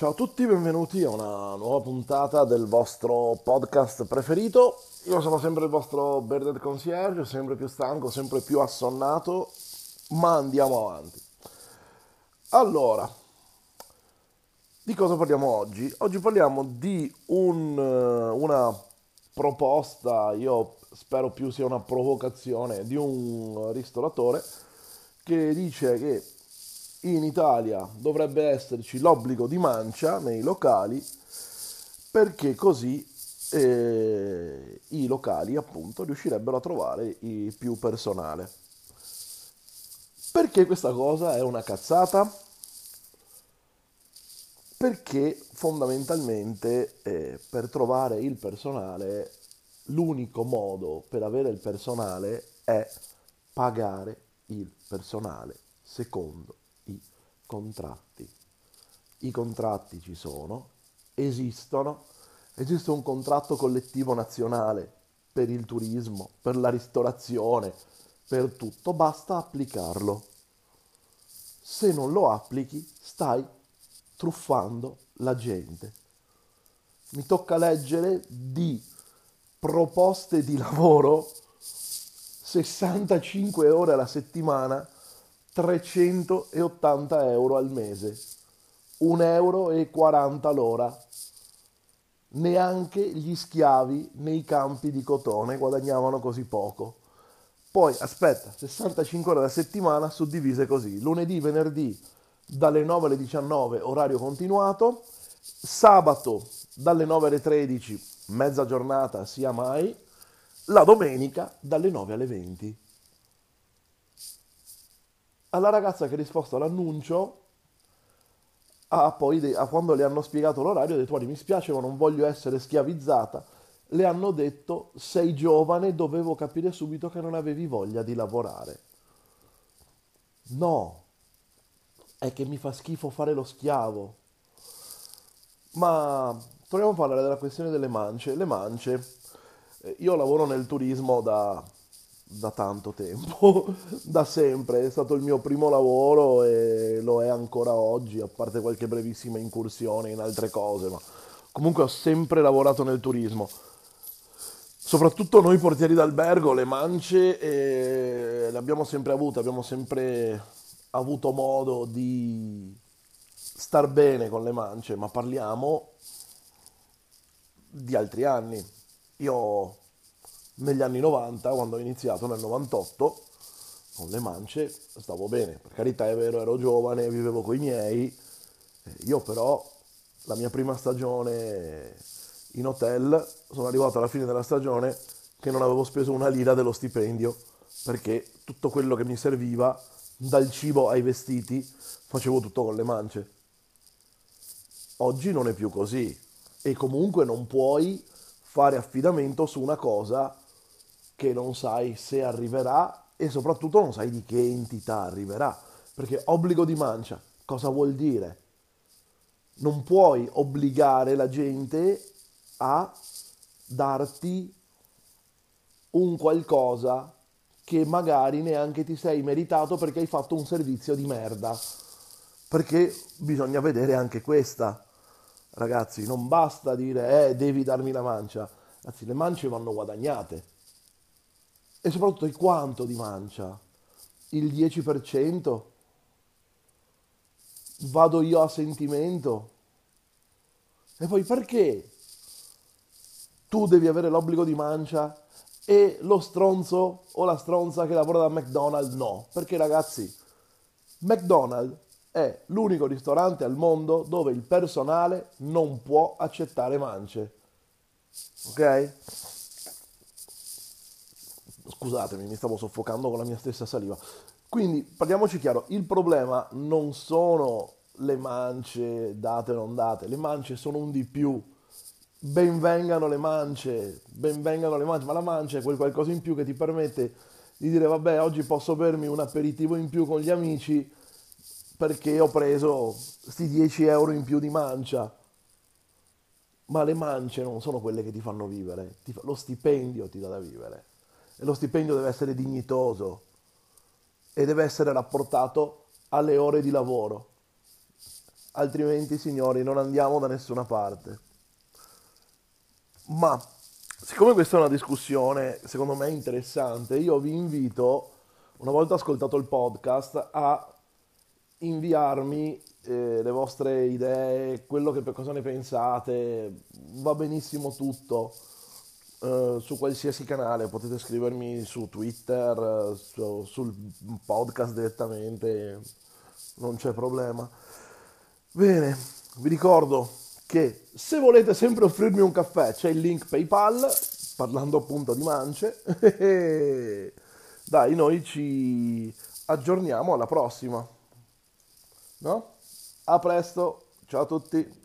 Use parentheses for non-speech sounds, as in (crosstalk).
Ciao a tutti, benvenuti a una nuova puntata del vostro podcast preferito. Io sono sempre il vostro Bearded Concierge, sempre più stanco, sempre più assonnato, ma andiamo avanti. Allora, di cosa parliamo oggi? Oggi parliamo di un, una proposta, io spero più sia una provocazione, di un ristoratore che dice che in Italia dovrebbe esserci l'obbligo di mancia nei locali perché così eh, i locali appunto riuscirebbero a trovare più personale. Perché questa cosa è una cazzata? Perché fondamentalmente eh, per trovare il personale l'unico modo per avere il personale è pagare il personale secondo i contratti. I contratti ci sono, esistono, esiste un contratto collettivo nazionale per il turismo, per la ristorazione, per tutto, basta applicarlo. Se non lo applichi, stai truffando la gente. Mi tocca leggere di proposte di lavoro 65 ore alla settimana 380 euro al mese. 1,40 euro l'ora neanche gli schiavi nei campi di cotone guadagnavano così poco. Poi aspetta 65 ore alla settimana suddivise così. Lunedì venerdì dalle 9 alle 19 orario continuato. Sabato dalle 9 alle 13 mezza giornata sia mai, la domenica dalle 9 alle 20. Alla ragazza che ha risposto all'annuncio, a poi, a quando le hanno spiegato l'orario, ha detto mi spiace ma non voglio essere schiavizzata, le hanno detto sei giovane, dovevo capire subito che non avevi voglia di lavorare. No, è che mi fa schifo fare lo schiavo. Ma Torniamo a parlare della questione delle mance. Le mance, eh, io lavoro nel turismo da, da tanto tempo, (laughs) da sempre, è stato il mio primo lavoro e lo è ancora oggi, a parte qualche brevissima incursione in altre cose, ma comunque ho sempre lavorato nel turismo. Soprattutto noi portieri d'albergo, le mance eh, le abbiamo sempre avute, abbiamo sempre avuto modo di star bene con le mance, ma parliamo di altri anni. Io negli anni 90, quando ho iniziato nel 98, con le mance stavo bene. Per carità è vero, ero giovane, vivevo con i miei. Io però la mia prima stagione in hotel sono arrivato alla fine della stagione che non avevo speso una lira dello stipendio perché tutto quello che mi serviva dal cibo ai vestiti facevo tutto con le mance. Oggi non è più così e comunque non puoi fare affidamento su una cosa che non sai se arriverà e soprattutto non sai di che entità arriverà. Perché obbligo di mancia, cosa vuol dire? Non puoi obbligare la gente a darti un qualcosa che magari neanche ti sei meritato perché hai fatto un servizio di merda. Perché bisogna vedere anche questa ragazzi, non basta dire eh, devi darmi la mancia, anzi le mance vanno guadagnate. E soprattutto il quanto di mancia? Il 10%? Vado io a sentimento? E poi perché tu devi avere l'obbligo di mancia e lo stronzo o la stronza che lavora da McDonald's no? Perché ragazzi, McDonald's è l'unico ristorante al mondo dove il personale non può accettare mance. Ok? Scusatemi, mi stavo soffocando con la mia stessa saliva. Quindi parliamoci chiaro, il problema non sono le mance date o non date, le mance sono un di più. Benvengano le mance, benvengano le mance, ma la mancia è quel qualcosa in più che ti permette di dire vabbè oggi posso bermi un aperitivo in più con gli amici perché ho preso questi 10 euro in più di mancia. Ma le mance non sono quelle che ti fanno vivere, ti fa, lo stipendio ti dà da vivere. E lo stipendio deve essere dignitoso e deve essere rapportato alle ore di lavoro. altrimenti signori non andiamo da nessuna parte. Ma siccome questa è una discussione secondo me interessante, io vi invito, una volta ascoltato il podcast, a inviarmi eh, le vostre idee, quello che cosa ne pensate, va benissimo tutto. Uh, su qualsiasi canale potete scrivermi su Twitter, uh, su, sul podcast direttamente, non c'è problema. Bene, vi ricordo che se volete sempre offrirmi un caffè c'è il link PayPal, parlando appunto di mance. (laughs) Dai, noi ci aggiorniamo alla prossima. No? A presto, ciao a tutti.